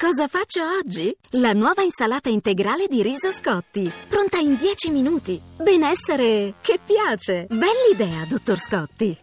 Cosa faccio oggi? La nuova insalata integrale di riso Scotti, pronta in 10 minuti. Benessere che piace. Bell'idea, dottor Scotti.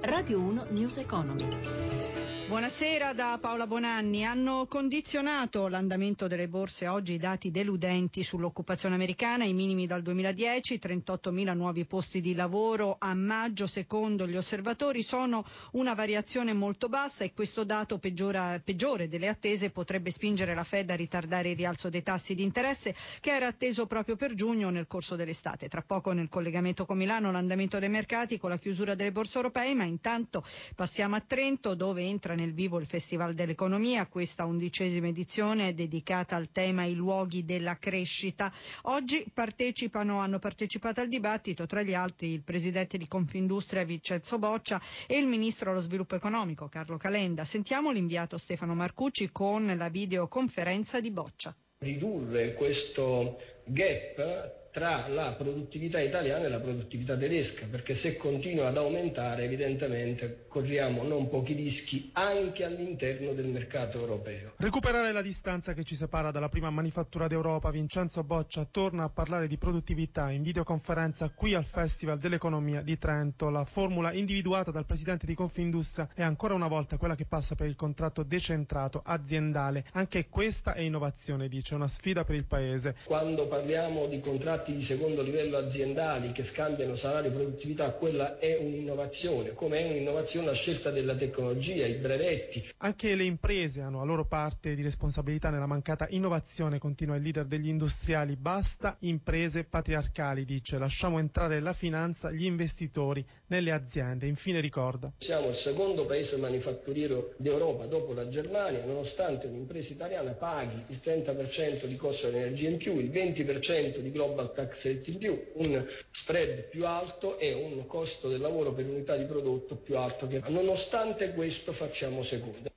Radio 1 News Economy. Buonasera da Paola Bonanni. Hanno condizionato l'andamento delle borse oggi i dati deludenti sull'occupazione americana, i minimi dal 2010, 38.000 nuovi posti di lavoro a maggio secondo gli osservatori sono una variazione molto bassa e questo dato peggiora, peggiore delle attese potrebbe spingere la Fed a ritardare il rialzo dei tassi di interesse che era atteso proprio per giugno nel corso dell'estate. Tra poco nel collegamento con Milano l'andamento dei mercati con la chiusura delle borse europee, ma intanto passiamo a Trento dove entra nel vivo il Festival dell'Economia, questa undicesima edizione è dedicata al tema I luoghi della crescita. Oggi partecipano, hanno partecipato al dibattito tra gli altri il Presidente di Confindustria Vincenzo Boccia e il Ministro dello Sviluppo Economico Carlo Calenda. Sentiamo l'inviato Stefano Marcucci con la videoconferenza di Boccia. Ridurre questo gap tra la produttività italiana e la produttività tedesca, perché se continua ad aumentare evidentemente corriamo non pochi rischi anche all'interno del mercato europeo. Recuperare la distanza che ci separa dalla prima manifattura d'Europa, Vincenzo Boccia torna a parlare di produttività in videoconferenza qui al Festival dell'Economia di Trento. La formula individuata dal Presidente di Confindustria è ancora una volta quella che passa per il contratto decentrato aziendale. Anche questa è innovazione, dice, una sfida per il Paese. Quando parliamo di contratti contratti di secondo livello aziendali che scambiano salario e produttività, quella è un'innovazione, come è un'innovazione la scelta della tecnologia, i brevetti. Anche le imprese hanno la loro parte di responsabilità nella mancata innovazione, continua il leader degli industriali. Basta imprese patriarcali, dice, lasciamo entrare la finanza, gli investitori nelle aziende. Infine ricorda. Siamo il secondo paese manifatturiero d'Europa dopo la Germania, nonostante un'impresa italiana paghi il 30% di costo dell'energia in più, il 20% di global tax rate in più, un spread più alto e un costo del lavoro per unità di prodotto più alto. Che... Nonostante questo facciamo seconda.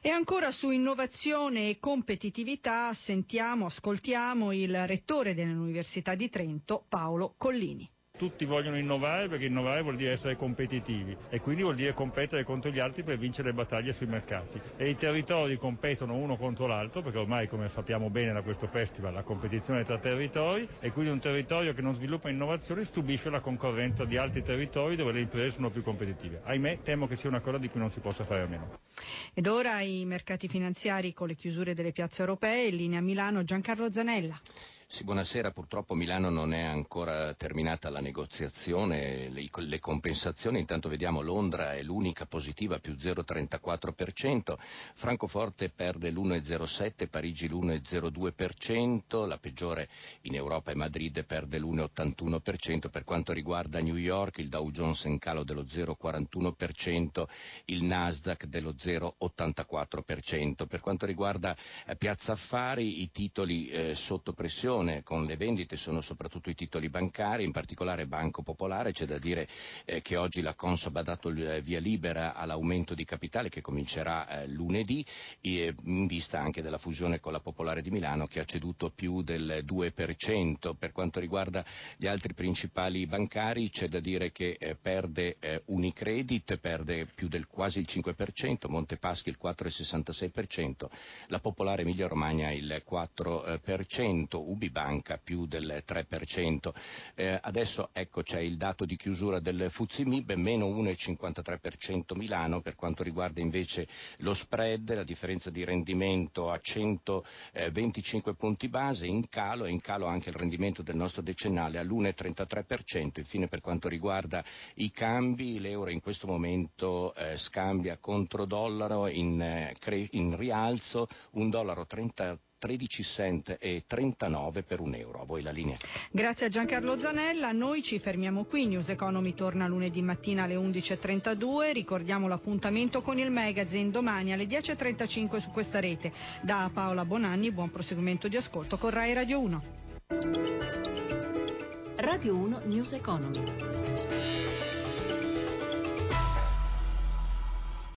E ancora su innovazione e competitività sentiamo, ascoltiamo il rettore dell'Università di Trento, Paolo Collini. Tutti vogliono innovare perché innovare vuol dire essere competitivi e quindi vuol dire competere contro gli altri per vincere le battaglie sui mercati. E i territori competono uno contro l'altro perché ormai come sappiamo bene da questo festival la competizione è tra territori e quindi un territorio che non sviluppa innovazione subisce la concorrenza di altri territori dove le imprese sono più competitive. Ahimè temo che sia una cosa di cui non si possa fare a meno. Ed ora i mercati finanziari con le chiusure delle piazze europee, in linea Milano Giancarlo Zanella. Sì, buonasera. Purtroppo Milano non è ancora terminata la negoziazione, le, le, compensazioni. Intanto vediamo Londra è l'unica positiva, più 0,34%, Francoforte perde l'1,07%, Parigi l'1,02%, la peggiore in Europa è Madrid perde l'1,81%. Per quanto riguarda New York il Dow Jones è in calo dello 0,41%, il Nasdaq dello 0,84%. Per quanto riguarda eh, Piazza Affari i titoli eh, sotto pressione attenzione con le vendite sono soprattutto i titoli bancari, in particolare Banco Popolare. C'è da dire eh, che oggi la Consob ha dato il eh, via libera all'aumento di capitale che comincerà eh, lunedì e, in vista anche della fusione con la Popolare di Milano che ha ceduto più del 2%. Per quanto riguarda gli altri principali bancari c'è da dire che eh, perde eh, Unicredit, perde più del quasi il 5%, Montepaschi il 4,66%, la Popolare Emilia Romagna il 4%, Ubi Banca più del 3%. Eh, adesso ecco c'è il dato di chiusura del Fuzimib, meno 1,53% Milano per quanto riguarda invece lo spread, la differenza di rendimento a 125 punti base, in calo e in calo anche il rendimento del nostro decennale all'1,33%. Infine per quanto riguarda i cambi, l'euro in questo momento eh, scambia contro dollaro in, eh, in rialzo, un dollaro 30 13 cent e 39 per un euro. A voi la linea. Grazie a Giancarlo Zanella. Noi ci fermiamo qui. News Economy torna lunedì mattina alle 11.32. Ricordiamo l'appuntamento con il magazine domani alle 10.35 su questa rete. Da Paola Bonanni, buon proseguimento di ascolto con Rai Radio 1. Radio 1 News Economy.